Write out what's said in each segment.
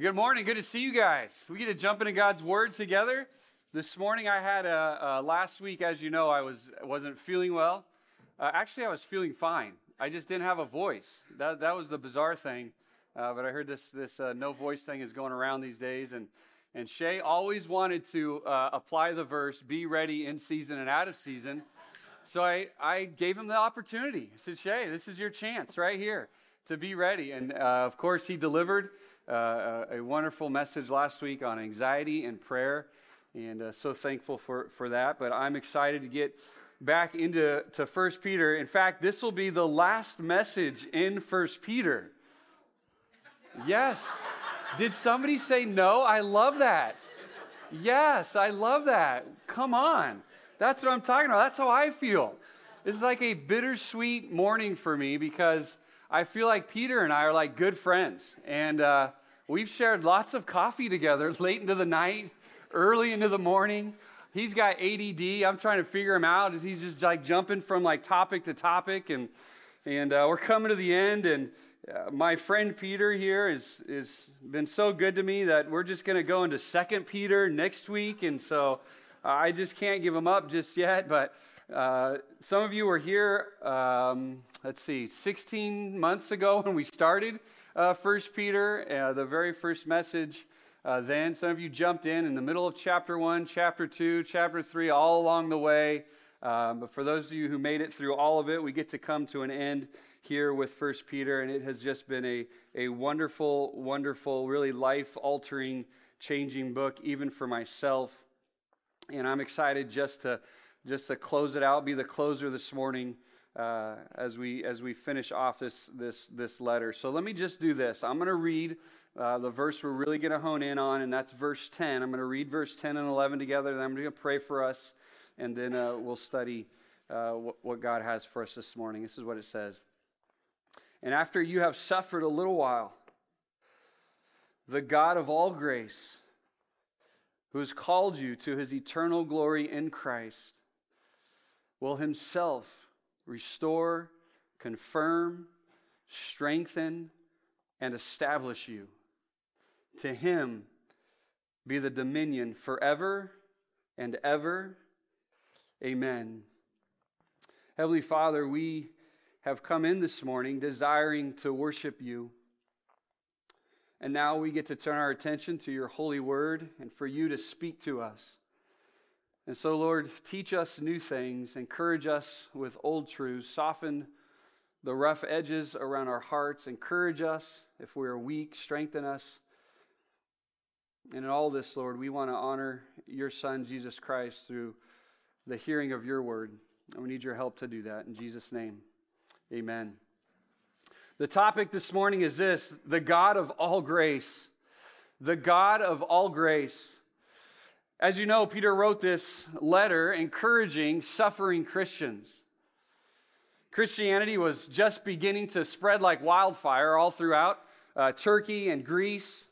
Good morning. Good to see you guys. We get to jump into God's Word together. This morning, I had a, a last week, as you know, I was wasn't feeling well. Uh, actually, I was feeling fine. I just didn't have a voice. That that was the bizarre thing. Uh, but I heard this this uh, no voice thing is going around these days, and and Shay always wanted to uh, apply the verse, "Be ready in season and out of season." So I I gave him the opportunity. I said, Shay, this is your chance right here to be ready, and uh, of course he delivered uh, a wonderful message last week on anxiety and prayer, and uh, so thankful for, for that. But I'm excited to get back into to First Peter. In fact, this will be the last message in First Peter. Yes. Did somebody say no? I love that. Yes, I love that. Come on. That's what I'm talking about. That's how I feel. It's like a bittersweet morning for me because I feel like Peter and I are like good friends. And uh, we've shared lots of coffee together late into the night, early into the morning. He's got ADD. I'm trying to figure him out. As he's just like jumping from like topic to topic. And, and uh, we're coming to the end. And uh, my friend Peter here is, is been so good to me that we're just going to go into Second Peter next week. And so I just can't give him up just yet. But uh, some of you were here, um, let's see, 16 months ago when we started uh, Peter, uh, the very first message. Uh, then some of you jumped in in the middle of chapter one, chapter two, chapter three, all along the way. Um, but for those of you who made it through all of it, we get to come to an end here with First Peter, and it has just been a, a wonderful, wonderful, really life altering, changing book, even for myself. And I'm excited just to just to close it out, be the closer this morning uh, as we as we finish off this this this letter. So let me just do this. I'm going to read uh, the verse we're really going to hone in on, and that's verse 10. I'm going to read verse 10 and 11 together, then I'm going to pray for us, and then uh, we'll study uh, what, what God has for us this morning. This is what it says. And after you have suffered a little while, the God of all grace, who has called you to his eternal glory in Christ, will himself restore, confirm, strengthen, and establish you. To him be the dominion forever and ever. Amen. Heavenly Father, we have come in this morning desiring to worship you. And now we get to turn our attention to your holy word and for you to speak to us. And so, Lord, teach us new things, encourage us with old truths, soften the rough edges around our hearts, encourage us if we are weak, strengthen us. And in all this, Lord, we want to honor your Son, Jesus Christ, through the hearing of your word. And we need your help to do that. In Jesus' name, amen. The topic this morning is this the God of all grace. The God of all grace. As you know, Peter wrote this letter encouraging suffering Christians. Christianity was just beginning to spread like wildfire all throughout uh, Turkey and Greece.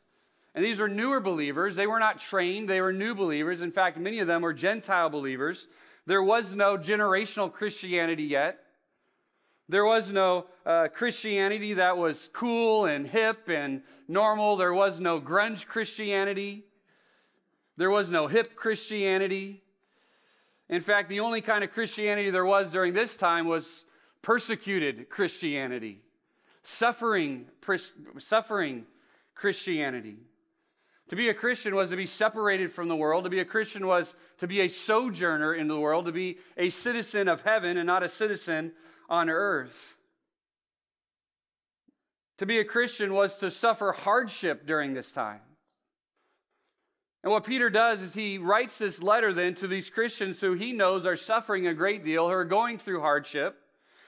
And these were newer believers. They were not trained, they were new believers. In fact, many of them were Gentile believers. There was no generational Christianity yet. There was no uh, Christianity that was cool and hip and normal. There was no grunge Christianity. There was no hip Christianity. In fact, the only kind of Christianity there was during this time was persecuted Christianity, suffering, suffering Christianity. To be a Christian was to be separated from the world. To be a Christian was to be a sojourner in the world, to be a citizen of heaven and not a citizen on earth. To be a Christian was to suffer hardship during this time. And what Peter does is he writes this letter then to these Christians who he knows are suffering a great deal, who are going through hardship,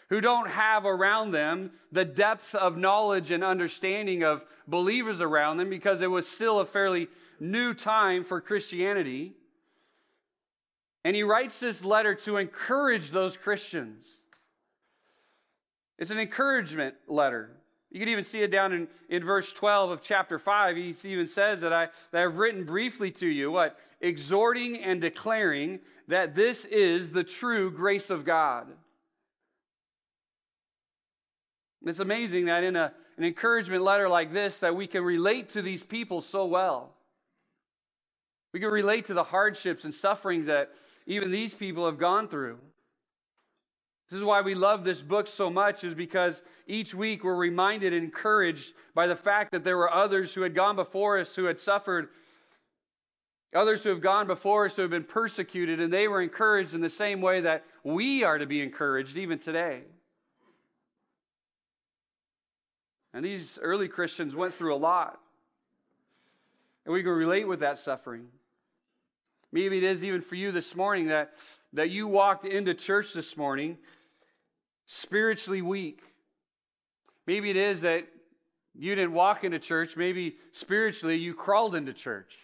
who don't have around them the depth of knowledge and understanding of believers around them because it was still a fairly new time for Christianity. And he writes this letter to encourage those Christians. It's an encouragement letter. You can even see it down in, in verse 12 of chapter 5. He even says that I that I've written briefly to you, what? Exhorting and declaring that this is the true grace of God. It's amazing that in a, an encouragement letter like this that we can relate to these people so well. We can relate to the hardships and sufferings that even these people have gone through. This is why we love this book so much, is because each week we're reminded and encouraged by the fact that there were others who had gone before us who had suffered, others who have gone before us who have been persecuted, and they were encouraged in the same way that we are to be encouraged even today. And these early Christians went through a lot. And we can relate with that suffering. Maybe it is even for you this morning that, that you walked into church this morning spiritually weak. Maybe it is that you didn't walk into church. Maybe spiritually you crawled into church.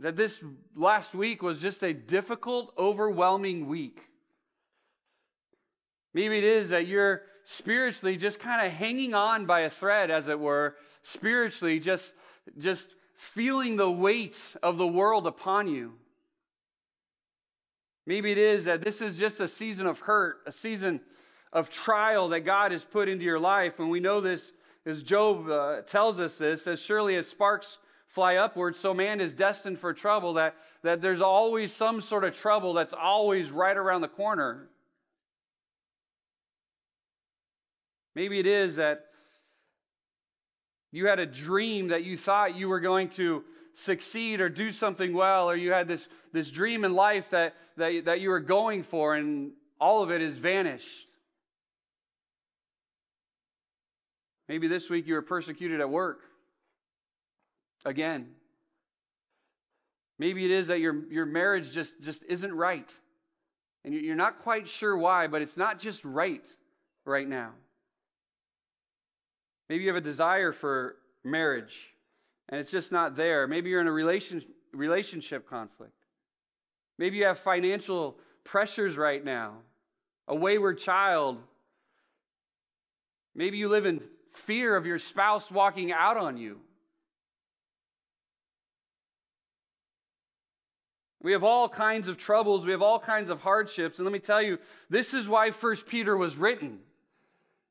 That this last week was just a difficult, overwhelming week. Maybe it is that you're spiritually just kind of hanging on by a thread, as it were, spiritually just, just feeling the weight of the world upon you. Maybe it is that this is just a season of hurt, a season of trial that God has put into your life. And we know this as Job uh, tells us this as surely as sparks fly upward, so man is destined for trouble, that, that there's always some sort of trouble that's always right around the corner. Maybe it is that you had a dream that you thought you were going to succeed or do something well, or you had this, this dream in life that, that, that you were going for, and all of it is vanished. Maybe this week you were persecuted at work. Again. Maybe it is that your, your marriage just, just isn't right. And you're not quite sure why, but it's not just right right now. Maybe you have a desire for marriage and it's just not there. Maybe you're in a relation, relationship conflict. Maybe you have financial pressures right now, a wayward child. Maybe you live in fear of your spouse walking out on you. We have all kinds of troubles, we have all kinds of hardships, and let me tell you, this is why First Peter was written.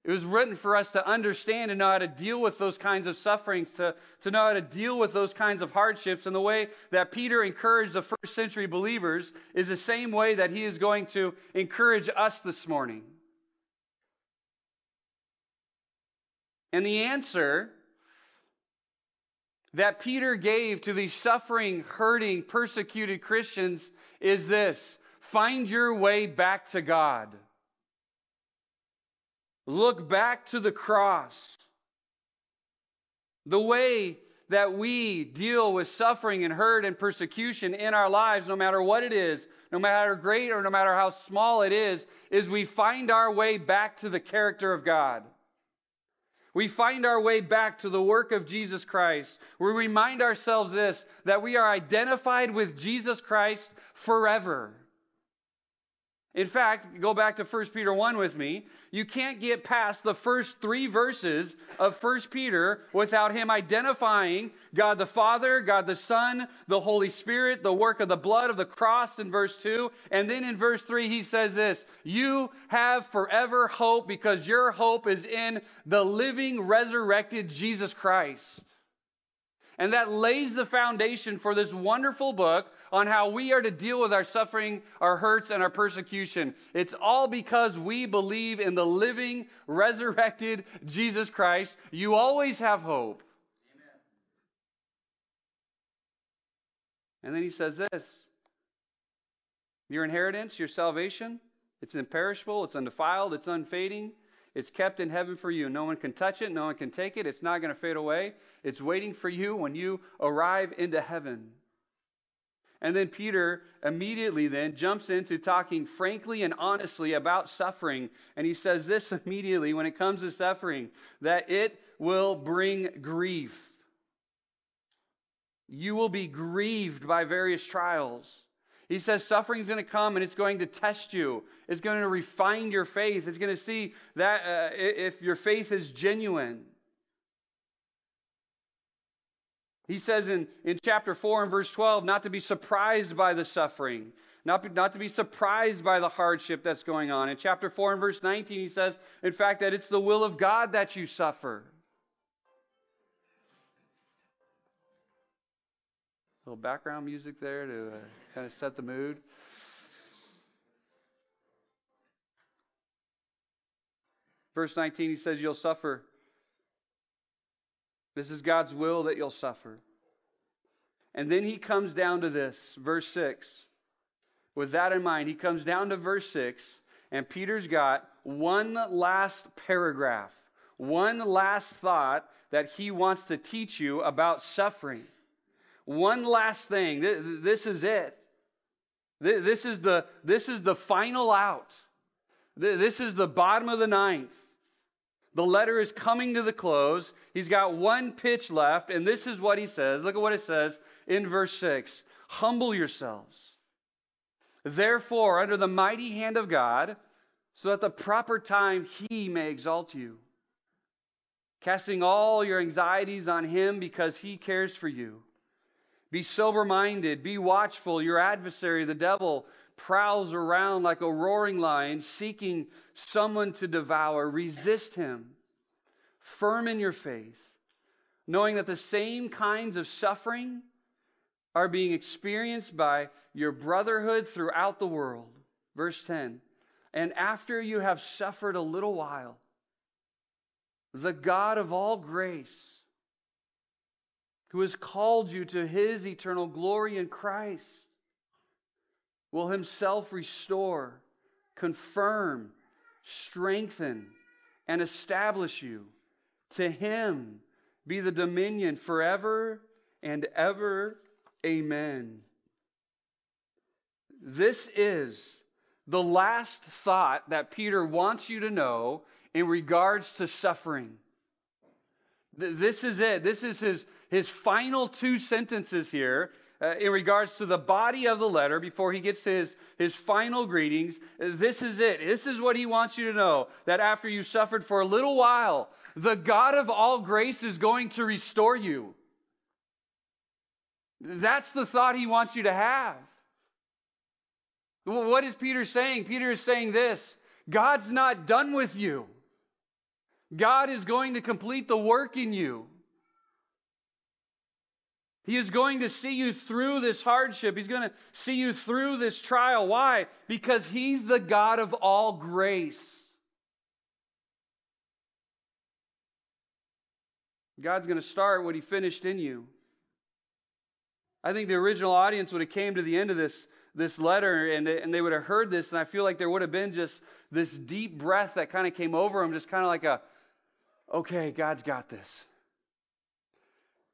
It was written for us to understand and know how to deal with those kinds of sufferings, to, to know how to deal with those kinds of hardships. And the way that Peter encouraged the first century believers is the same way that he is going to encourage us this morning. And the answer that Peter gave to these suffering, hurting, persecuted Christians is this find your way back to God. Look back to the cross. The way that we deal with suffering and hurt and persecution in our lives, no matter what it is, no matter how great or no matter how small it is, is we find our way back to the character of God. We find our way back to the work of Jesus Christ. We remind ourselves this that we are identified with Jesus Christ forever. In fact, go back to 1 Peter 1 with me. You can't get past the first three verses of 1 Peter without him identifying God the Father, God the Son, the Holy Spirit, the work of the blood of the cross in verse 2. And then in verse 3, he says this You have forever hope because your hope is in the living, resurrected Jesus Christ. And that lays the foundation for this wonderful book on how we are to deal with our suffering, our hurts, and our persecution. It's all because we believe in the living, resurrected Jesus Christ. You always have hope. Amen. And then he says this Your inheritance, your salvation, it's imperishable, it's undefiled, it's unfading. It's kept in heaven for you. No one can touch it, no one can take it. It's not going to fade away. It's waiting for you when you arrive into heaven. And then Peter immediately then jumps into talking frankly and honestly about suffering. And he says this immediately when it comes to suffering that it will bring grief. You will be grieved by various trials. He says suffering is going to come and it's going to test you. It's going to refine your faith. It's going to see that uh, if your faith is genuine. He says in, in chapter 4 and verse 12, not to be surprised by the suffering, not, be, not to be surprised by the hardship that's going on. In chapter 4 and verse 19, he says, in fact, that it's the will of God that you suffer. A little background music there to uh, kind of set the mood. Verse 19, he says, You'll suffer this is God's will that you'll suffer. And then he comes down to this, verse 6. With that in mind, he comes down to verse 6, and Peter's got one last paragraph, one last thought that he wants to teach you about suffering. One last thing. This is it. This is the, this is the final out. This is the bottom of the ninth. The letter is coming to the close. He's got one pitch left, and this is what he says. Look at what it says in verse 6 Humble yourselves, therefore, under the mighty hand of God, so that the proper time he may exalt you, casting all your anxieties on him because he cares for you. Be sober minded, be watchful. Your adversary, the devil, prowls around like a roaring lion, seeking someone to devour, resist him. Firm in your faith, knowing that the same kinds of suffering are being experienced by your brotherhood throughout the world. Verse 10 And after you have suffered a little while, the God of all grace, who has called you to his eternal glory in Christ, will himself restore, confirm, strengthen, and establish you. To him be the dominion forever and ever. Amen. This is the last thought that Peter wants you to know in regards to suffering. This is it. This is his, his final two sentences here uh, in regards to the body of the letter before he gets to his, his final greetings. This is it. This is what he wants you to know that after you suffered for a little while, the God of all grace is going to restore you. That's the thought he wants you to have. What is Peter saying? Peter is saying this God's not done with you. God is going to complete the work in you. He is going to see you through this hardship. He's going to see you through this trial. Why? Because He's the God of all grace. God's going to start what He finished in you. I think the original audience would have came to the end of this, this letter and, and they would have heard this, and I feel like there would have been just this deep breath that kind of came over them, just kind of like a, okay, God's got this.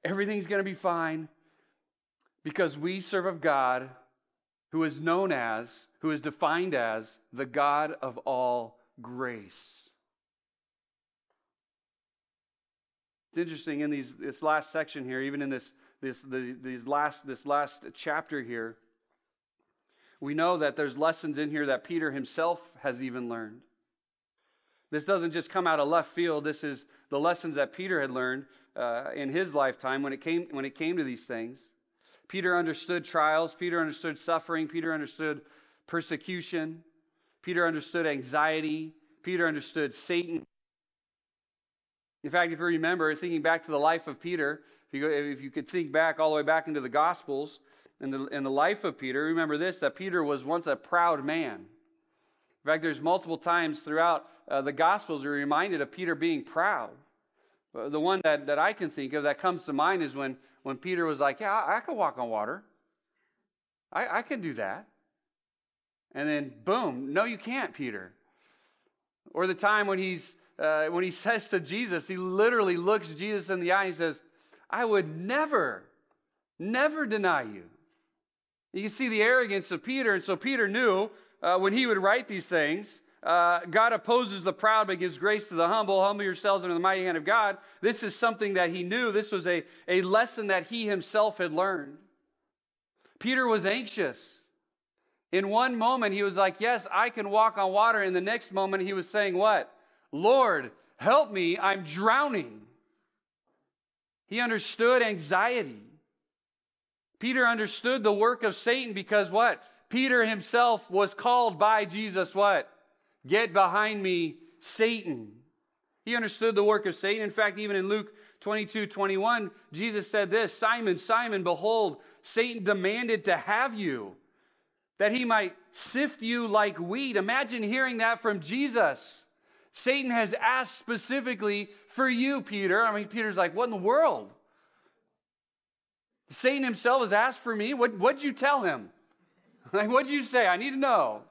Everything's going to be fine because we serve a God who is known as, who is defined as the God of all grace. It's interesting in these, this last section here, even in this, this, the, these last, this last chapter here, we know that there's lessons in here that Peter himself has even learned. This doesn't just come out of left field. This is the lessons that Peter had learned uh, in his lifetime when it came when it came to these things. Peter understood trials. Peter understood suffering. Peter understood persecution. Peter understood anxiety. Peter understood Satan. In fact, if you remember, thinking back to the life of Peter, if you, go, if you could think back all the way back into the Gospels and the, in the life of Peter, remember this that Peter was once a proud man. In fact, there's multiple times throughout uh, the Gospels we're reminded of Peter being proud. Uh, the one that, that I can think of that comes to mind is when, when Peter was like, Yeah, I, I can walk on water. I, I can do that. And then, boom, no, you can't, Peter. Or the time when, he's, uh, when he says to Jesus, he literally looks Jesus in the eye and says, I would never, never deny you. You can see the arrogance of Peter. And so Peter knew uh, when he would write these things uh, God opposes the proud but gives grace to the humble. Humble yourselves under the mighty hand of God. This is something that he knew. This was a, a lesson that he himself had learned. Peter was anxious. In one moment, he was like, Yes, I can walk on water. In the next moment, he was saying, What? Lord, help me. I'm drowning. He understood anxiety. Peter understood the work of Satan because what? Peter himself was called by Jesus what? Get behind me, Satan. He understood the work of Satan. In fact, even in Luke 22 21, Jesus said this Simon, Simon, behold, Satan demanded to have you, that he might sift you like wheat. Imagine hearing that from Jesus. Satan has asked specifically for you, Peter. I mean, Peter's like, What in the world? Satan himself has asked for me. What, what'd you tell him? Like, what'd you say? I need to know.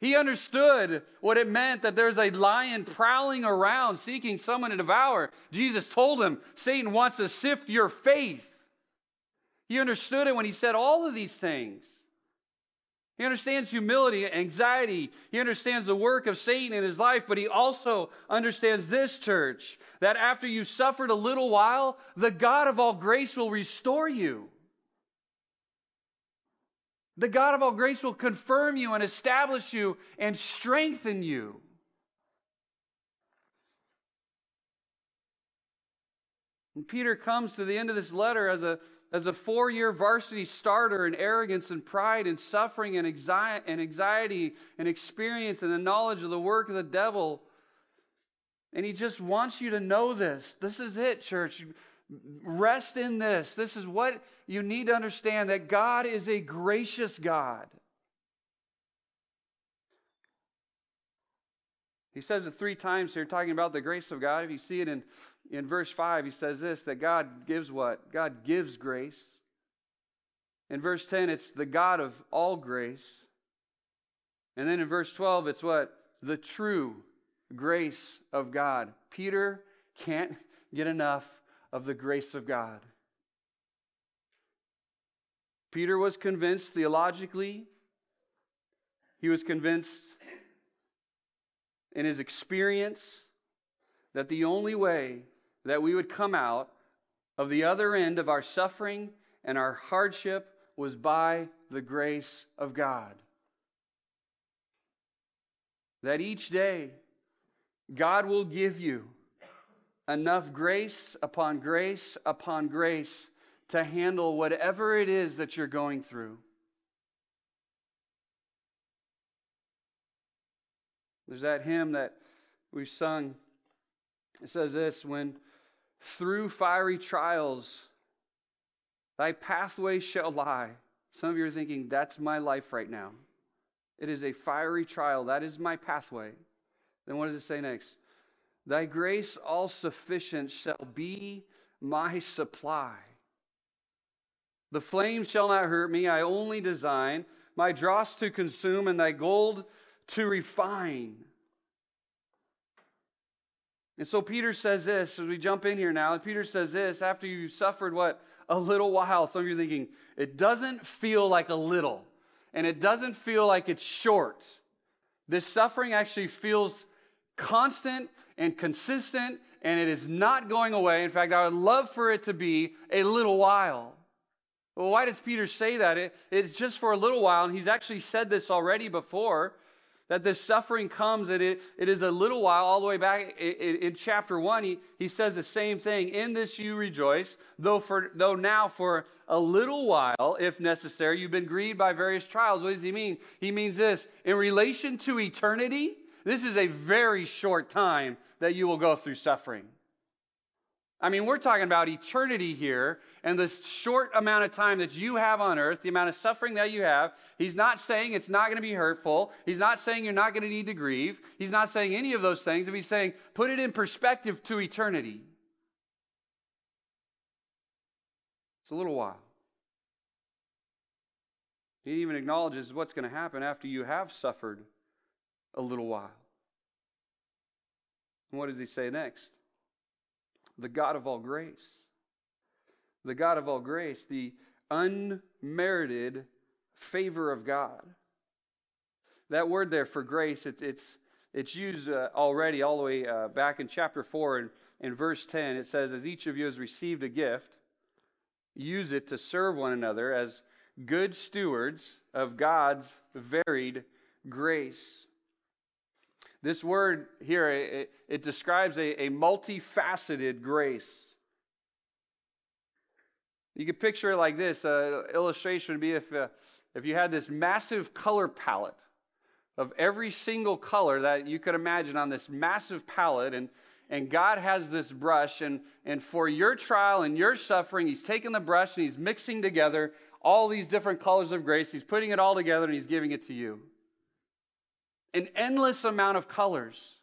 He understood what it meant that there's a lion prowling around seeking someone to devour. Jesus told him, Satan wants to sift your faith. He understood it when he said all of these things. He understands humility, anxiety. He understands the work of Satan in his life, but he also understands this, church, that after you suffered a little while, the God of all grace will restore you. The God of all grace will confirm you and establish you and strengthen you. And Peter comes to the end of this letter as a, as a four year varsity starter in arrogance and pride and suffering and anxiety, and anxiety and experience and the knowledge of the work of the devil. And he just wants you to know this. This is it, church. Rest in this. This is what you need to understand that God is a gracious God. He says it three times here, talking about the grace of God. If you see it in, in verse 5, he says this that God gives what? God gives grace. In verse 10, it's the God of all grace. And then in verse 12, it's what? The true grace of God. Peter can't get enough of the grace of God. Peter was convinced theologically, he was convinced in his experience that the only way that we would come out of the other end of our suffering and our hardship was by the grace of God. That each day, God will give you enough grace upon grace upon grace to handle whatever it is that you're going through. There's that hymn that we've sung. It says this when through fiery trials thy pathway shall lie. Some of you are thinking, that's my life right now. It is a fiery trial. That is my pathway. Then what does it say next? Thy grace all sufficient shall be my supply. The flame shall not hurt me, I only design my dross to consume and thy gold to refine. And so Peter says this as we jump in here now. Peter says this after you suffered what? A little while. Some of you are thinking, it doesn't feel like a little, and it doesn't feel like it's short. This suffering actually feels constant and consistent, and it is not going away. In fact, I would love for it to be a little while. Well, why does Peter say that? It, it's just for a little while, and he's actually said this already before that this suffering comes and it, it is a little while, all the way back in, in, chapter 1, he, he says the same thing. In this you rejoice, though, for, though now for a little while, if necessary, you've been grieved by various trials. What does he mean? He means this in relation to eternity, this is a very short time that you will go through suffering. I mean, we're talking about eternity here and the short amount of time that you have on earth, the amount of suffering that you have. He's not saying it's not going to be hurtful. He's not saying you're not going to need to grieve. He's not saying any of those things. He's saying put it in perspective to eternity. It's a little while. He even acknowledges what's going to happen after you have suffered a little while. And what does he say next? The God of all grace. The God of all grace, the unmerited favor of God. That word there for grace, it's, it's, it's used uh, already all the way uh, back in chapter 4 and in verse 10. It says, As each of you has received a gift, use it to serve one another as good stewards of God's varied grace. This word here, it, it describes a, a multifaceted grace. You could picture it like this. Uh, illustration would be if, uh, if you had this massive color palette of every single color that you could imagine on this massive palette, and, and God has this brush, and, and for your trial and your suffering, He's taking the brush and He's mixing together all these different colors of grace. He's putting it all together and He's giving it to you. An endless amount of colors,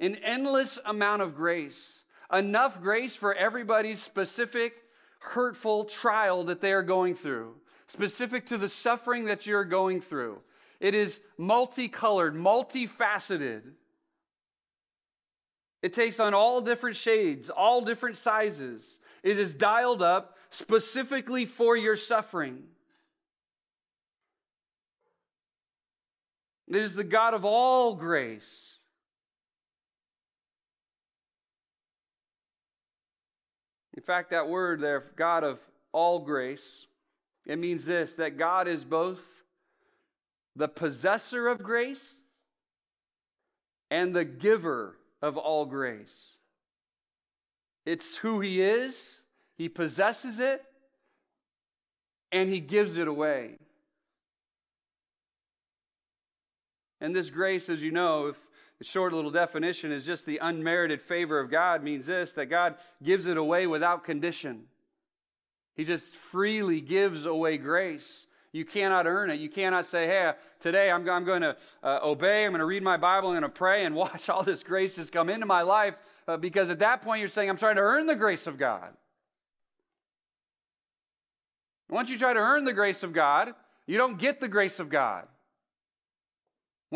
an endless amount of grace, enough grace for everybody's specific hurtful trial that they are going through, specific to the suffering that you're going through. It is multicolored, multifaceted. It takes on all different shades, all different sizes. It is dialed up specifically for your suffering. It is the God of all grace. In fact, that word there, God of all grace, it means this that God is both the possessor of grace and the giver of all grace. It's who He is, He possesses it, and He gives it away. And this grace, as you know, if the short little definition is just the unmerited favor of God means this that God gives it away without condition. He just freely gives away grace. You cannot earn it. You cannot say, hey, today I'm, I'm going to uh, obey, I'm going to read my Bible, I'm going to pray and watch all this grace has come into my life. Uh, because at that point, you're saying, I'm trying to earn the grace of God. Once you try to earn the grace of God, you don't get the grace of God.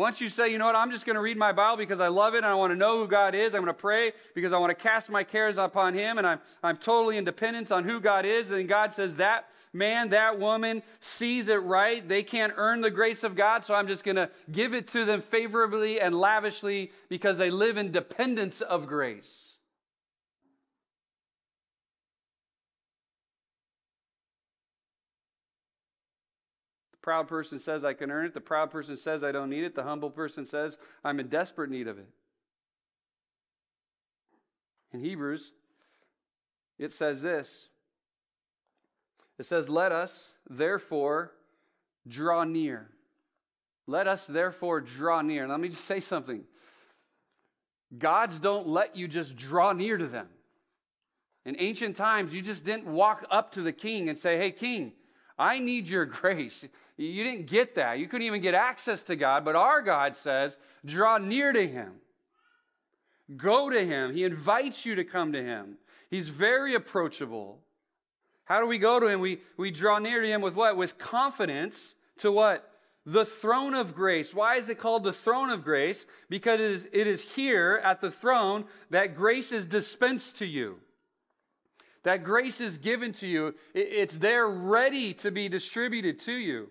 Once you say, you know what, I'm just going to read my Bible because I love it and I want to know who God is, I'm going to pray because I want to cast my cares upon Him and I'm, I'm totally in dependence on who God is. And God says, that man, that woman sees it right. They can't earn the grace of God, so I'm just going to give it to them favorably and lavishly because they live in dependence of grace. Proud person says I can earn it. The proud person says I don't need it. The humble person says I'm in desperate need of it. In Hebrews, it says this it says, Let us therefore draw near. Let us therefore draw near. Let me just say something. Gods don't let you just draw near to them. In ancient times, you just didn't walk up to the king and say, Hey, king, I need your grace. You didn't get that. You couldn't even get access to God, but our God says, draw near to him. Go to him. He invites you to come to him. He's very approachable. How do we go to him? We, we draw near to him with what? With confidence to what? The throne of grace. Why is it called the throne of grace? Because it is, it is here at the throne that grace is dispensed to you. That grace is given to you. It's there ready to be distributed to you.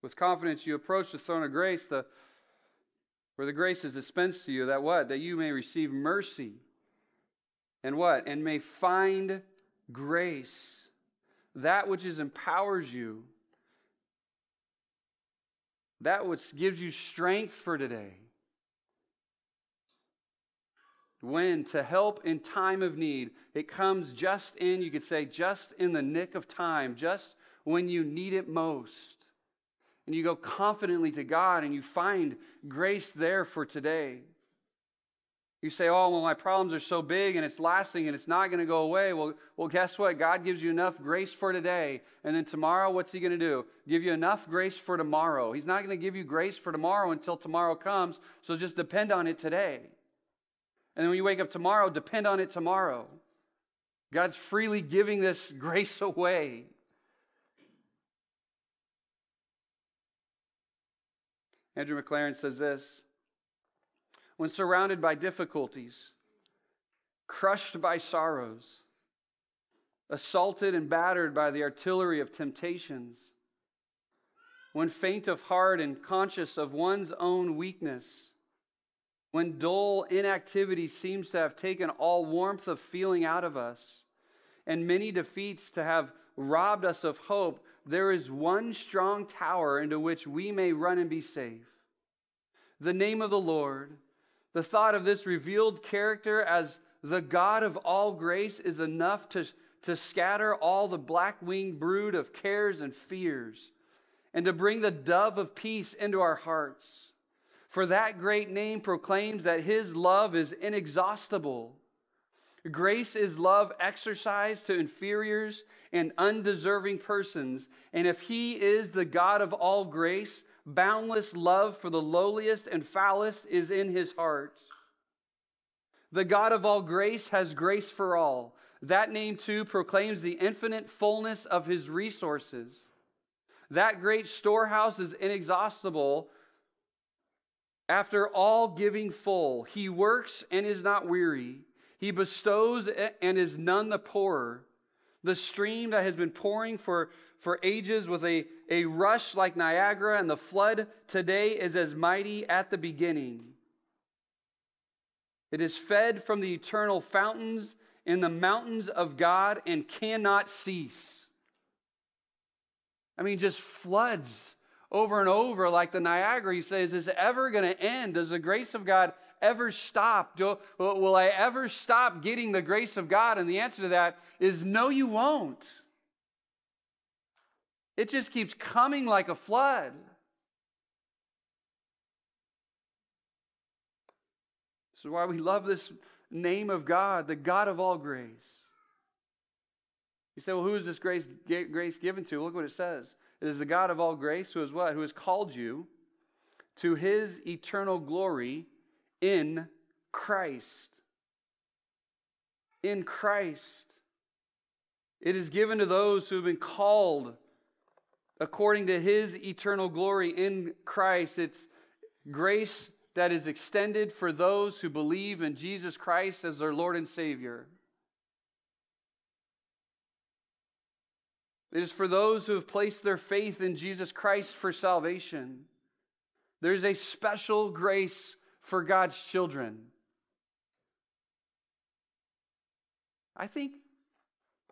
With confidence, you approach the throne of grace, the, where the grace is dispensed to you, that what? That you may receive mercy. And what? And may find grace. That which is empowers you. That which gives you strength for today. When to help in time of need, it comes just in, you could say, just in the nick of time, just when you need it most and you go confidently to God and you find grace there for today. You say, Oh, well, my problems are so big and it's lasting and it's not going to go away. Well, well, guess what? God gives you enough grace for today. And then tomorrow, what's He going to do? Give you enough grace for tomorrow. He's not going to give you grace for tomorrow until tomorrow comes. So just depend on it today. And then when you wake up tomorrow, depend on it tomorrow. God's freely giving this grace away. Andrew McLaren says this When surrounded by difficulties, crushed by sorrows, assaulted and battered by the artillery of temptations, when faint of heart and conscious of one's own weakness, when dull inactivity seems to have taken all warmth of feeling out of us, and many defeats to have robbed us of hope, there is one strong tower into which we may run and be safe. The name of the Lord, the thought of this revealed character as the God of all grace is enough to, to scatter all the black winged brood of cares and fears and to bring the dove of peace into our hearts. For that great name proclaims that his love is inexhaustible. Grace is love exercised to inferiors and undeserving persons. And if he is the God of all grace, boundless love for the lowliest and foulest is in his heart. The God of all grace has grace for all. That name too proclaims the infinite fullness of his resources. That great storehouse is inexhaustible. After all giving full, he works and is not weary. He bestows and is none the poorer. The stream that has been pouring for, for ages was a, a rush like Niagara, and the flood today is as mighty at the beginning. It is fed from the eternal fountains in the mountains of God and cannot cease. I mean, just floods over and over like the Niagara. He says, Is it ever going to end? Does the grace of God ever stop? Do, uh, will I ever stop getting the grace of God? And the answer to that is no, you won't. It just keeps coming like a flood. This is why we love this name of God, the God of all grace. You say, well, who is this grace, grace given to? Look what it says. It is the God of all grace who is what? Who has called you to his eternal glory in Christ. In Christ. It is given to those who have been called according to his eternal glory in Christ. It's grace that is extended for those who believe in Jesus Christ as their Lord and Savior. It is for those who have placed their faith in Jesus Christ for salvation. There's a special grace for God's children. I think,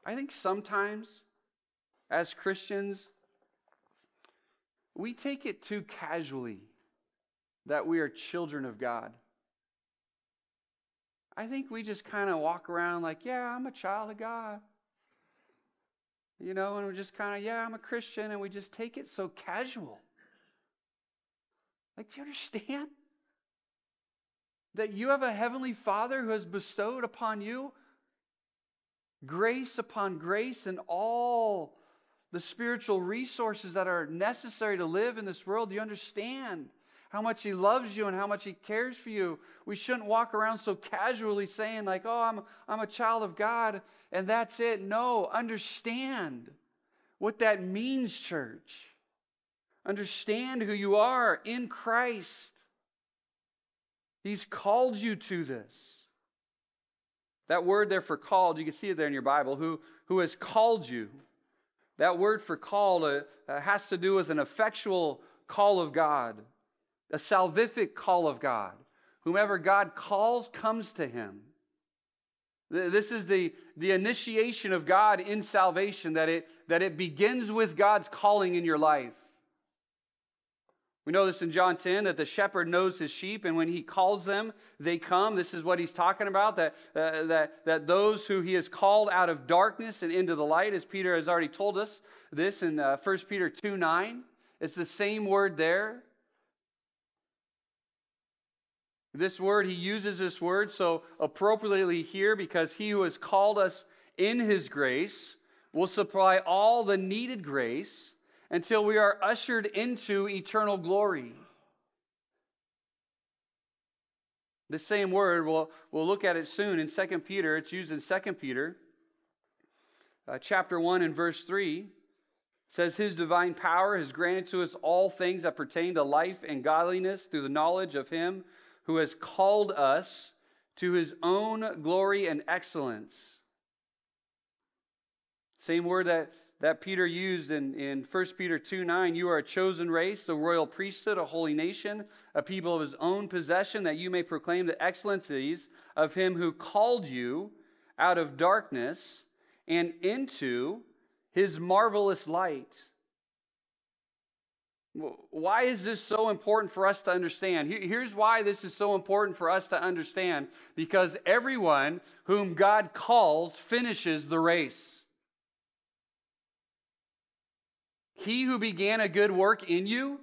I think sometimes as Christians, we take it too casually that we are children of God. I think we just kind of walk around like, yeah, I'm a child of God. You know, and we're just kind of, yeah, I'm a Christian, and we just take it so casual. Like, do you understand? That you have a heavenly Father who has bestowed upon you grace upon grace and all the spiritual resources that are necessary to live in this world. Do you understand? How much He loves you and how much He cares for you. We shouldn't walk around so casually saying, like, oh, I'm, I'm a child of God and that's it. No, understand what that means, church. Understand who you are in Christ. He's called you to this. That word there for called, you can see it there in your Bible, who, who has called you. That word for called uh, uh has to do with an effectual call of God a salvific call of God. Whomever God calls comes to him. This is the, the initiation of God in salvation, that it, that it begins with God's calling in your life. We know this in John 10 that the shepherd knows his sheep, and when he calls them, they come. This is what he's talking about that, uh, that, that those who he has called out of darkness and into the light, as Peter has already told us this in uh, 1 Peter 2 9. It's the same word there. This word, he uses this word so appropriately here because he who has called us in his grace will supply all the needed grace until we are ushered into eternal glory. The same word, we'll, we'll look at it soon in 2 Peter. It's used in 2 Peter, uh, chapter 1 and verse 3. It says, His divine power has granted to us all things that pertain to life and godliness through the knowledge of Him who has called us to his own glory and excellence. Same word that, that Peter used in, in 1 Peter 2 9. You are a chosen race, a royal priesthood, a holy nation, a people of his own possession, that you may proclaim the excellencies of him who called you out of darkness and into his marvelous light. Why is this so important for us to understand? Here's why this is so important for us to understand because everyone whom God calls finishes the race. He who began a good work in you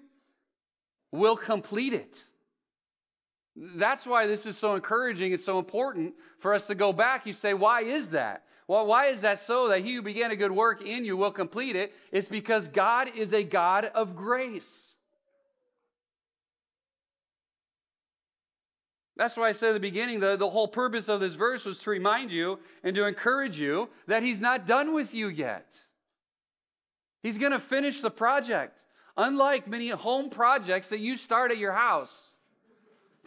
will complete it. That's why this is so encouraging. It's so important for us to go back. You say, why is that? Well, why is that so? That he who began a good work in you will complete it. It's because God is a God of grace. That's why I said at the beginning the, the whole purpose of this verse was to remind you and to encourage you that he's not done with you yet. He's going to finish the project. Unlike many home projects that you start at your house.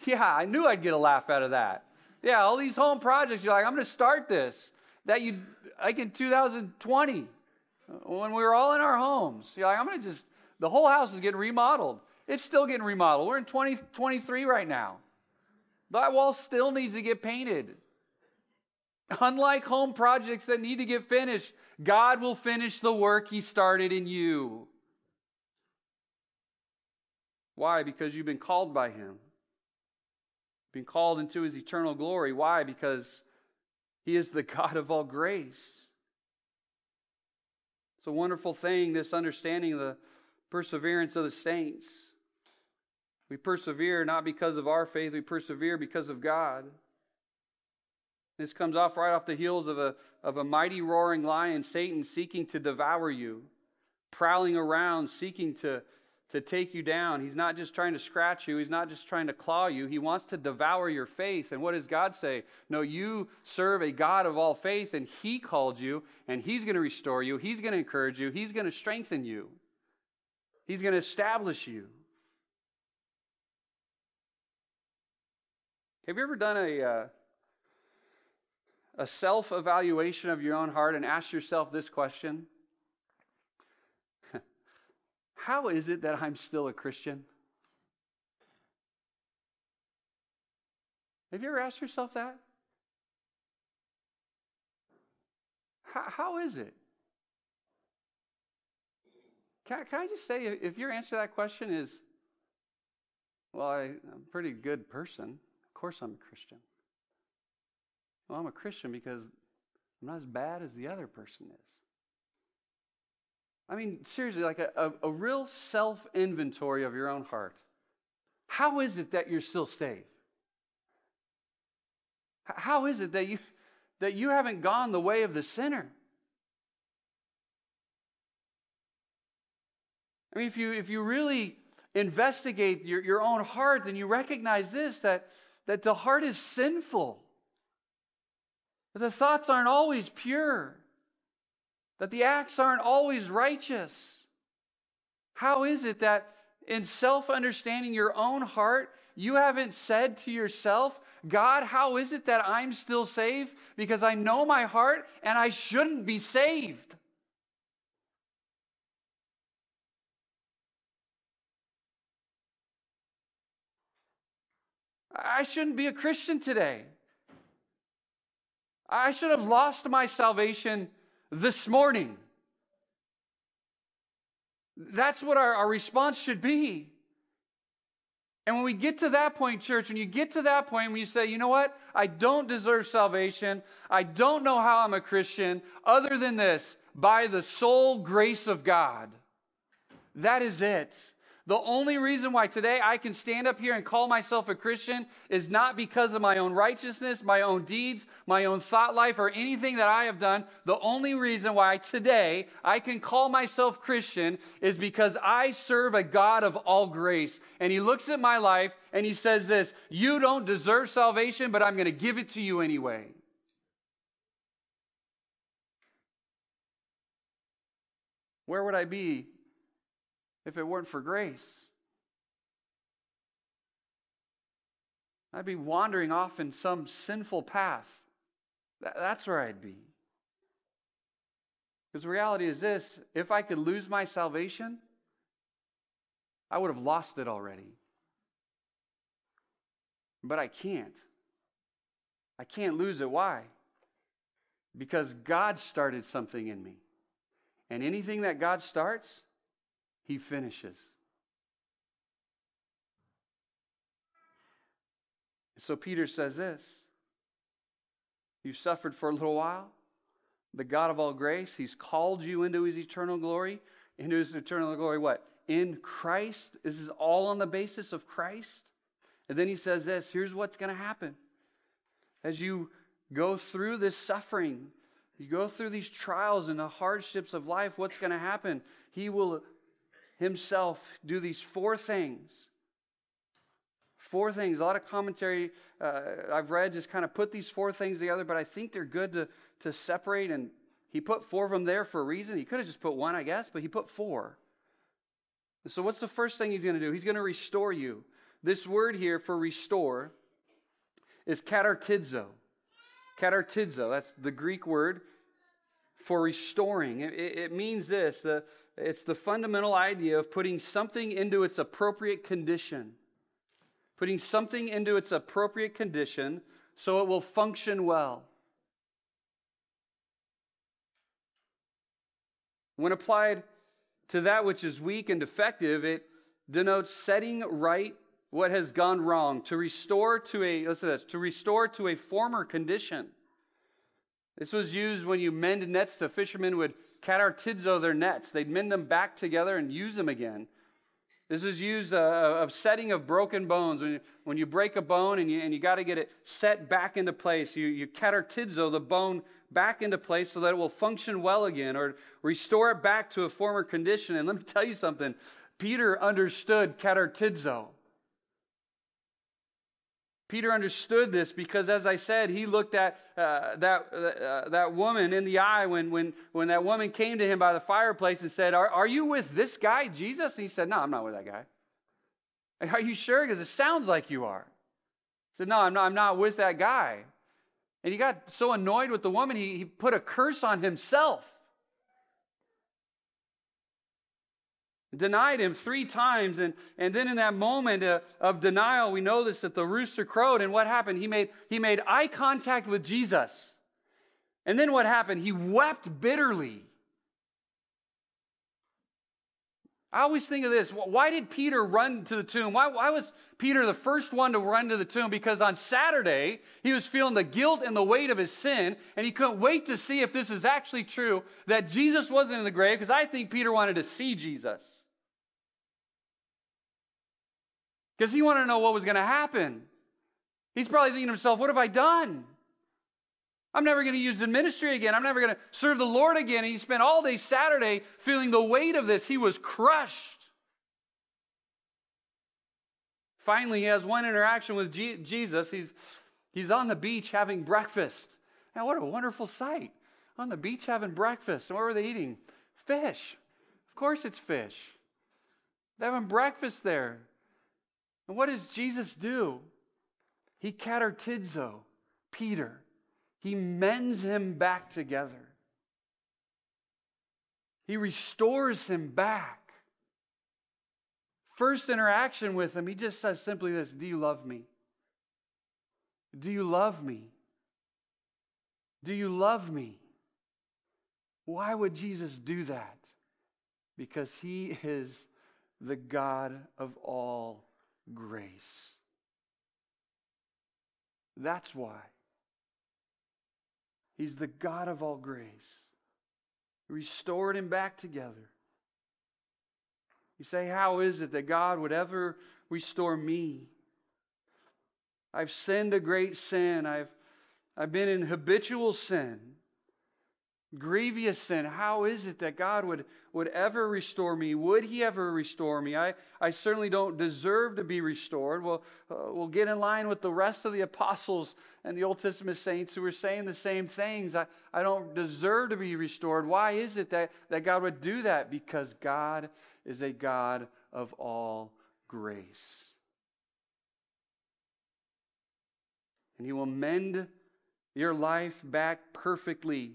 Yeah, I knew I'd get a laugh out of that. Yeah, all these home projects, you're like, I'm going to start this. That you, like in 2020, when we were all in our homes, you're like, I'm going to just, the whole house is getting remodeled. It's still getting remodeled. We're in 2023 right now. That wall still needs to get painted. Unlike home projects that need to get finished, God will finish the work He started in you. Why? Because you've been called by Him been called into his eternal glory. Why? Because he is the God of all grace. It's a wonderful thing, this understanding of the perseverance of the saints. We persevere not because of our faith, we persevere because of God. This comes off right off the heels of a, of a mighty roaring lion, Satan, seeking to devour you, prowling around, seeking to, to take you down. He's not just trying to scratch you, he's not just trying to claw you. He wants to devour your faith. And what does God say? No, you serve a God of all faith, and he called you, and he's going to restore you, he's going to encourage you, he's going to strengthen you, he's going to establish you. Have you ever done a, uh, a self evaluation of your own heart and asked yourself this question? How is it that I'm still a Christian? Have you ever asked yourself that? How, how is it? Can, can I just say, if your answer to that question is, well, I, am a pretty good person, of course I'm a Christian. Well, I'm a Christian because I'm not as bad as the other person is. I mean, seriously, like a, a, a real self inventory of your own heart. How is it that you're still saved? How is it that you, that you haven't gone the way of the sinner? I mean, if you, if you really investigate your, your own heart, then you recognize this that, that the heart is sinful, that the thoughts aren't always pure that the acts aren't always righteous. How is it that in self understanding your own heart, you haven't said to yourself, God, how is it that I'm still saved? Because I know my heart and I shouldn't be saved. I shouldn't be a Christian today. I should have lost my salvation this morning. That's what our, our response should be. And when we get to that point, church, when you get to that point when you say, you know what, I don't deserve salvation, I don't know how I'm a Christian, other than this, by the sole grace of God. That is it. The only reason why today I can stand up here and call myself a Christian is not because of my own righteousness, my own deeds, my own thought life, or anything that I have done. The only reason why today I can call myself Christian is because I serve a God of all grace. And He looks at my life and He says this You don't deserve salvation, but I'm going to give it to you anyway. Where would I be if it weren't for grace. I'd be wandering off in some sinful path. That's where I'd be. Because the reality is this if I could lose my salvation, I would have lost it already. But I can't. I can't lose it. Why? Because God started something in me. And anything that God starts, he finishes. So Peter says this You've suffered for a little while. The God of all grace, he's called you into his eternal glory. Into his eternal glory, what? In Christ. This is all on the basis of Christ. And then he says this here's what's going to happen. As you go through this suffering, you go through these trials and the hardships of life, what's going to happen? He will Himself do these four things Four things. A lot of commentary uh, I've read just kind of put these four things together, but I think they're good to, to separate. And he put four of them there for a reason. He could have just put one, I guess, but he put four. So, what's the first thing he's going to do? He's going to restore you. This word here for restore is katartizo. Katartizo, that's the Greek word for restoring. It, it means this the, it's the fundamental idea of putting something into its appropriate condition putting something into its appropriate condition so it will function well. When applied to that which is weak and defective, it denotes setting right what has gone wrong, to restore to a listen to this, to restore to a former condition. This was used when you mend nets. The fishermen would katartizo their nets. They'd mend them back together and use them again. This is used uh, of setting of broken bones. When you, when you break a bone and you, and you got to get it set back into place, you, you katartizo the bone back into place so that it will function well again or restore it back to a former condition. And let me tell you something Peter understood katartizo. Peter understood this because, as I said, he looked at uh, that, uh, that woman in the eye when, when, when that woman came to him by the fireplace and said, Are, are you with this guy, Jesus? And he said, No, I'm not with that guy. Are you sure? Because it sounds like you are. He said, No, I'm not, I'm not with that guy. And he got so annoyed with the woman, he, he put a curse on himself. Denied him three times. And, and then in that moment uh, of denial, we know this that the rooster crowed. And what happened? He made, he made eye contact with Jesus. And then what happened? He wept bitterly. I always think of this. Why did Peter run to the tomb? Why, why, was Peter the first one to run to the tomb? Because on Saturday, he was feeling the guilt and the weight of his sin, and he couldn't wait to see if this is actually true that Jesus wasn't in the grave, because I think Peter wanted to see Jesus. Because he wanted to know what was going to happen. He's probably thinking to himself, What have I done? I'm never going to use the ministry again. I'm never going to serve the Lord again. And he spent all day Saturday feeling the weight of this. He was crushed. Finally, he has one interaction with Jesus. He's, he's on the beach having breakfast. Now, what a wonderful sight. On the beach having breakfast. And what were they eating? Fish. Of course, it's fish. They're having breakfast there. And what does Jesus do? He katartizo Peter. He mends him back together. He restores him back. First interaction with him, he just says simply this Do you love me? Do you love me? Do you love me? Why would Jesus do that? Because he is the God of all grace. That's why. He's the God of all grace. Restored him back together. You say, How is it that God would ever restore me? I've sinned a great sin. I've, I've been in habitual sin grievous sin. How is it that God would, would ever restore me? Would He ever restore me? I, I certainly don't deserve to be restored. We'll, uh, we'll get in line with the rest of the apostles and the Old Testament saints who were saying the same things. I, I don't deserve to be restored. Why is it that, that God would do that? Because God is a God of all grace. And He will mend your life back perfectly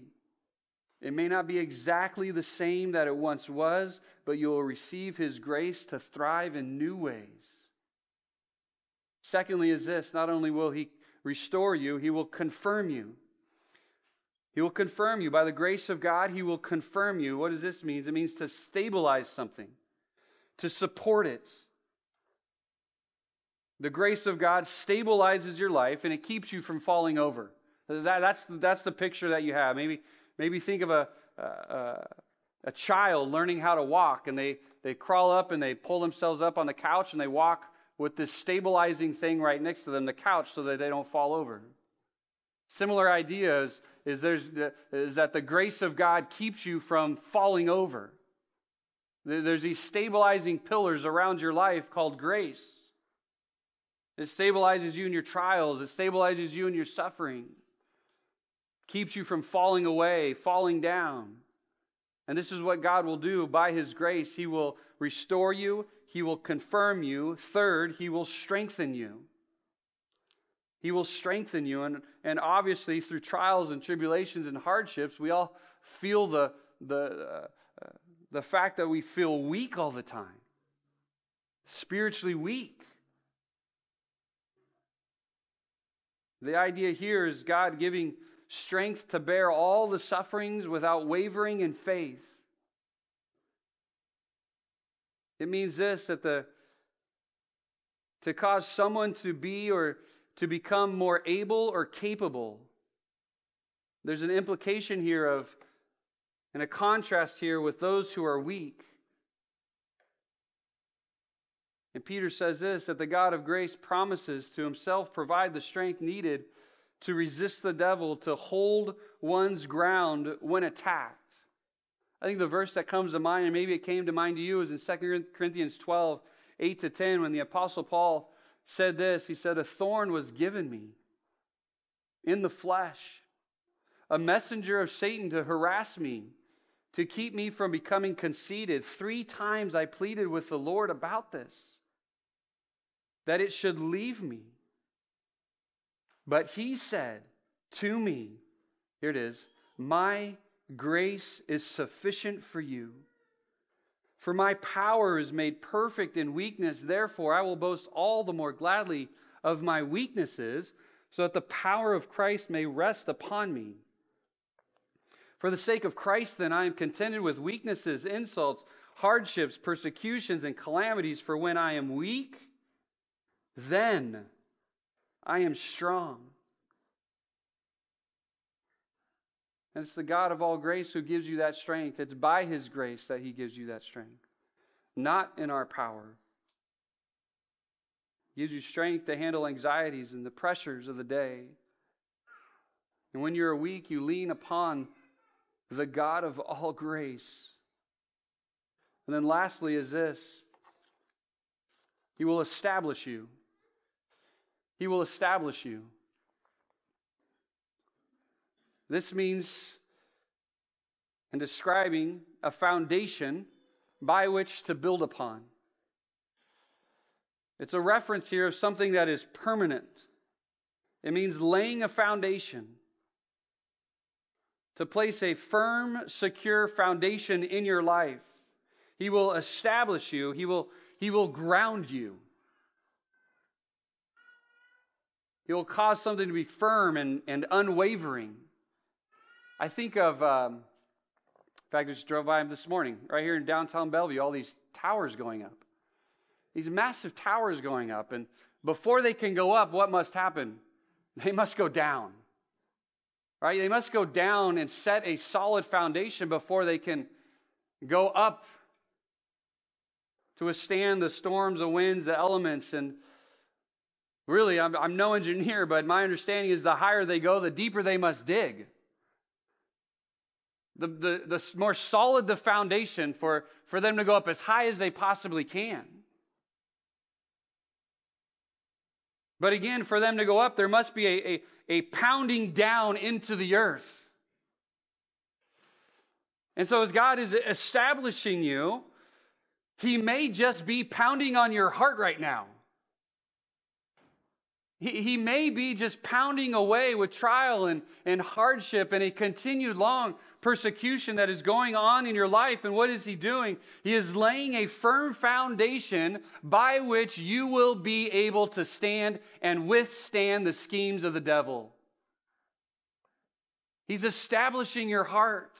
it may not be exactly the same that it once was, but you will receive His grace to thrive in new ways. Secondly, is this not only will He restore you, He will confirm you. He will confirm you. By the grace of God, He will confirm you. What does this mean? It means to stabilize something, to support it. The grace of God stabilizes your life and it keeps you from falling over. That, that's, that's the picture that you have. Maybe, maybe think of a, a, a child learning how to walk and they, they crawl up and they pull themselves up on the couch and they walk with this stabilizing thing right next to them, the couch, so that they don't fall over. Similar ideas is, there's, is that the grace of God keeps you from falling over. There's these stabilizing pillars around your life called grace. It stabilizes you in your trials, it stabilizes you in your suffering, keeps you from falling away, falling down. And this is what God will do by His grace. He will restore you, He will confirm you. Third, He will strengthen you. He will strengthen you. And, and obviously, through trials and tribulations and hardships, we all feel the, the, uh, the fact that we feel weak all the time, spiritually weak. The idea here is God giving strength to bear all the sufferings without wavering in faith. It means this that the to cause someone to be or to become more able or capable. There's an implication here of and a contrast here with those who are weak. And Peter says this that the God of grace promises to himself provide the strength needed to resist the devil, to hold one's ground when attacked. I think the verse that comes to mind, and maybe it came to mind to you, is in 2 Corinthians 12, 8 to 10, when the Apostle Paul said this He said, A thorn was given me in the flesh, a messenger of Satan to harass me, to keep me from becoming conceited. Three times I pleaded with the Lord about this, that it should leave me. But he said to me, here it is, My grace is sufficient for you. For my power is made perfect in weakness. Therefore, I will boast all the more gladly of my weaknesses, so that the power of Christ may rest upon me. For the sake of Christ, then, I am contented with weaknesses, insults, hardships, persecutions, and calamities. For when I am weak, then I am strong. And it's the God of all grace who gives you that strength. It's by His grace that He gives you that strength, not in our power. He gives you strength to handle anxieties and the pressures of the day. And when you're weak, you lean upon the God of all grace. And then lastly, is this He will establish you. He will establish you. This means, in describing a foundation by which to build upon. It's a reference here of something that is permanent. It means laying a foundation. To place a firm, secure foundation in your life. He will establish you, He will, he will ground you. He will cause something to be firm and, and unwavering. I think of, um, in fact, I just drove by him this morning, right here in downtown Bellevue, all these towers going up. These massive towers going up. And before they can go up, what must happen? They must go down. Right? They must go down and set a solid foundation before they can go up to withstand the storms, the winds, the elements, and Really, I'm, I'm no engineer, but my understanding is the higher they go, the deeper they must dig. The, the, the more solid the foundation for, for them to go up as high as they possibly can. But again, for them to go up, there must be a, a, a pounding down into the earth. And so, as God is establishing you, He may just be pounding on your heart right now. He, he may be just pounding away with trial and, and hardship and a continued long persecution that is going on in your life. And what is he doing? He is laying a firm foundation by which you will be able to stand and withstand the schemes of the devil. He's establishing your heart.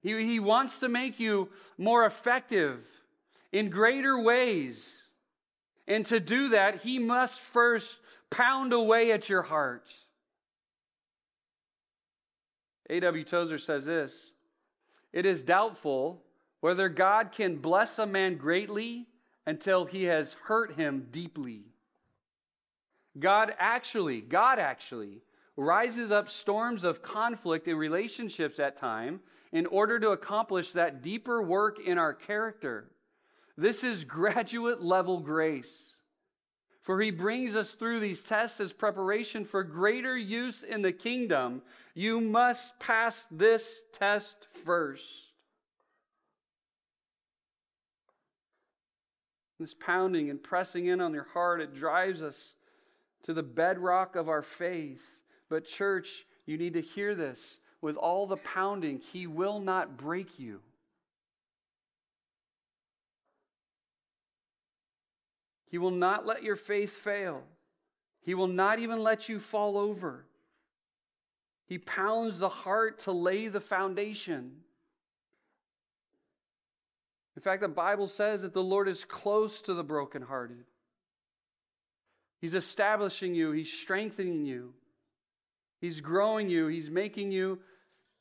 He, he wants to make you more effective in greater ways. And to do that, He must first pound away at your heart. A.W. Tozer says this It is doubtful whether God can bless a man greatly until he has hurt him deeply. God actually, God actually rises up storms of conflict in relationships at time in order to accomplish that deeper work in our character. This is graduate level grace. For he brings us through these tests as preparation for greater use in the kingdom. You must pass this test first. This pounding and pressing in on your heart, it drives us to the bedrock of our faith. But, church, you need to hear this. With all the pounding, he will not break you. He will not let your faith fail. He will not even let you fall over. He pounds the heart to lay the foundation. In fact, the Bible says that the Lord is close to the brokenhearted. He's establishing you, He's strengthening you, He's growing you, He's making you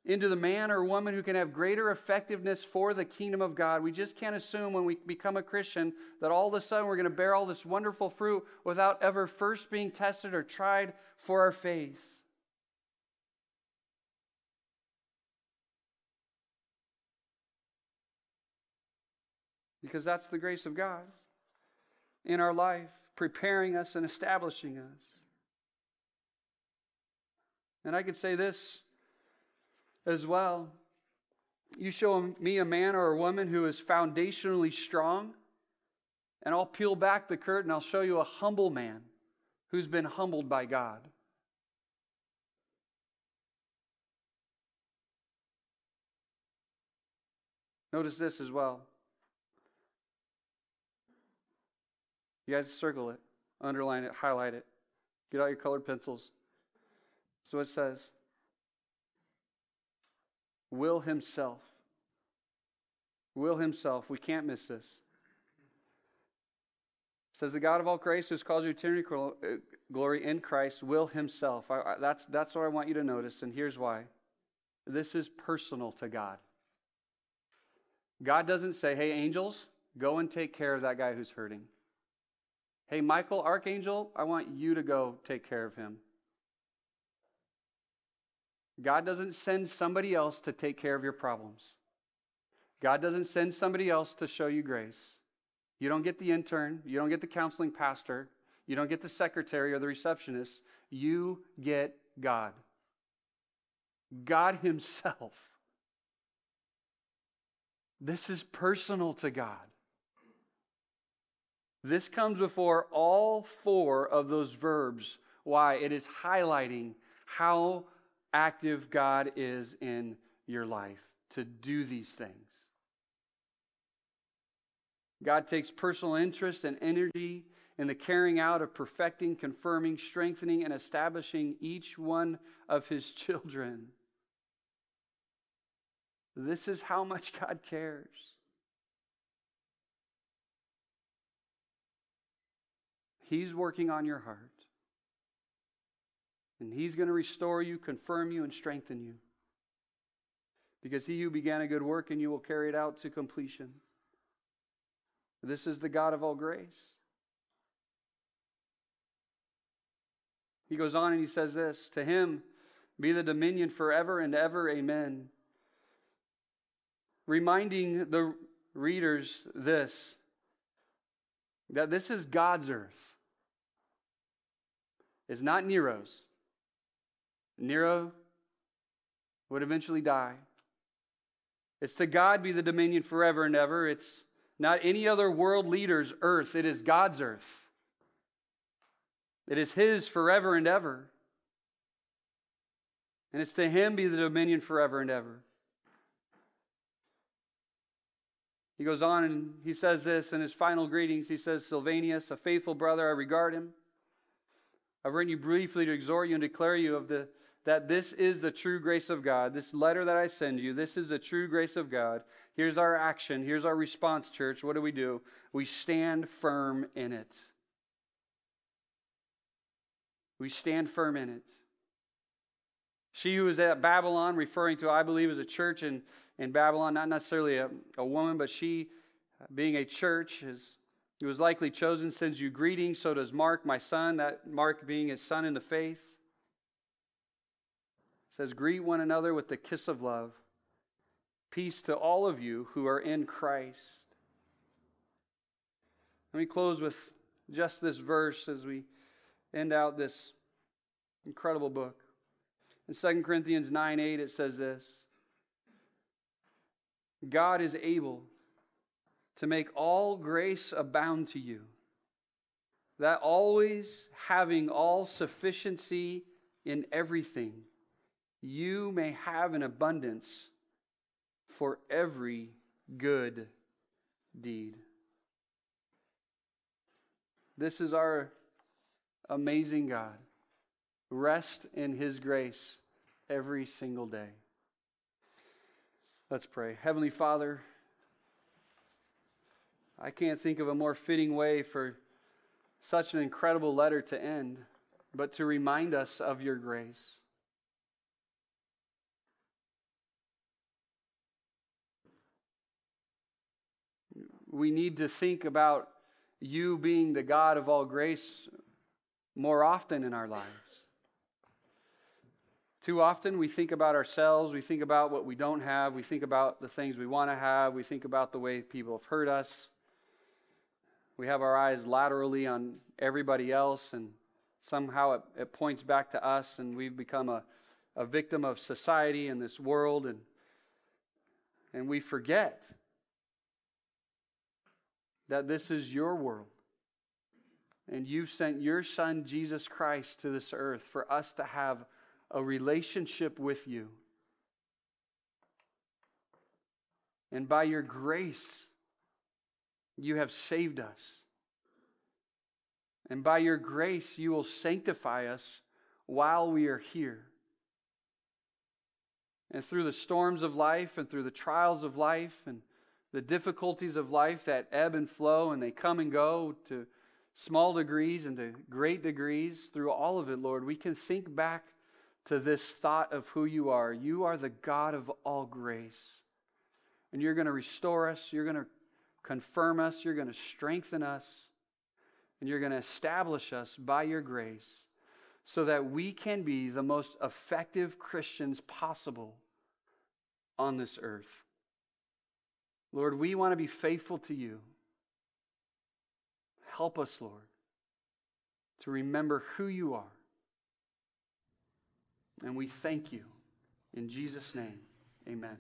into the man or woman who can have greater effectiveness for the kingdom of God. We just can't assume when we become a Christian that all of a sudden we're going to bear all this wonderful fruit without ever first being tested or tried for our faith. Because that's the grace of God in our life, preparing us and establishing us. And I could say this as well. You show me a man or a woman who is foundationally strong, and I'll peel back the curtain. I'll show you a humble man who's been humbled by God. Notice this as well. You guys circle it, underline it, highlight it. Get out your colored pencils. So it says will himself. Will himself. We can't miss this. Says the God of all grace who has caused you eternity uh, glory in Christ will himself. I, I, that's, that's what I want you to notice, and here's why. This is personal to God. God doesn't say, hey, angels, go and take care of that guy who's hurting. Hey, Michael, archangel, I want you to go take care of him. God doesn't send somebody else to take care of your problems. God doesn't send somebody else to show you grace. You don't get the intern, you don't get the counseling pastor, you don't get the secretary or the receptionist. You get God. God Himself. This is personal to God. This comes before all four of those verbs. Why? It is highlighting how active God is in your life to do these things. God takes personal interest and energy in the carrying out of perfecting, confirming, strengthening, and establishing each one of his children. This is how much God cares. He's working on your heart. And He's going to restore you, confirm you, and strengthen you. Because He who began a good work and you will carry it out to completion. This is the God of all grace. He goes on and he says this To Him be the dominion forever and ever. Amen. Reminding the readers this that this is God's earth. It's not Nero's. Nero would eventually die. It's to God be the dominion forever and ever. It's not any other world leader's earth, it is God's earth. It is His forever and ever. And it's to Him be the dominion forever and ever. He goes on and he says this in his final greetings. He says, Silvanus, a faithful brother, I regard him I've written you briefly to exhort you and declare you of the that this is the true grace of God. This letter that I send you, this is the true grace of God. Here's our action. Here's our response, church. What do we do? We stand firm in it. We stand firm in it. She who is at Babylon, referring to, I believe, as a church in, in Babylon, not necessarily a, a woman, but she, being a church, is, he was likely chosen, sends you greetings. So does Mark, my son, that Mark being his son in the faith. Says, Greet one another with the kiss of love. Peace to all of you who are in Christ. Let me close with just this verse as we end out this incredible book. In 2 Corinthians 9 8, it says this God is able to make all grace abound to you, that always having all sufficiency in everything, you may have an abundance for every good deed. This is our amazing God. Rest in His grace every single day. Let's pray. Heavenly Father, I can't think of a more fitting way for such an incredible letter to end, but to remind us of your grace. We need to think about you being the God of all grace more often in our lives. Too often we think about ourselves, we think about what we don't have, we think about the things we want to have, we think about the way people have hurt us. We have our eyes laterally on everybody else, and somehow it, it points back to us, and we've become a, a victim of society and this world, and, and we forget that this is your world. And you sent your son, Jesus Christ, to this earth for us to have a relationship with you. And by your grace, you have saved us. And by your grace, you will sanctify us while we are here. And through the storms of life and through the trials of life and the difficulties of life that ebb and flow and they come and go to small degrees and to great degrees, through all of it, Lord, we can think back to this thought of who you are. You are the God of all grace. And you're going to restore us, you're going to confirm us, you're going to strengthen us, and you're going to establish us by your grace so that we can be the most effective Christians possible on this earth. Lord, we want to be faithful to you. Help us, Lord, to remember who you are. And we thank you. In Jesus' name, amen.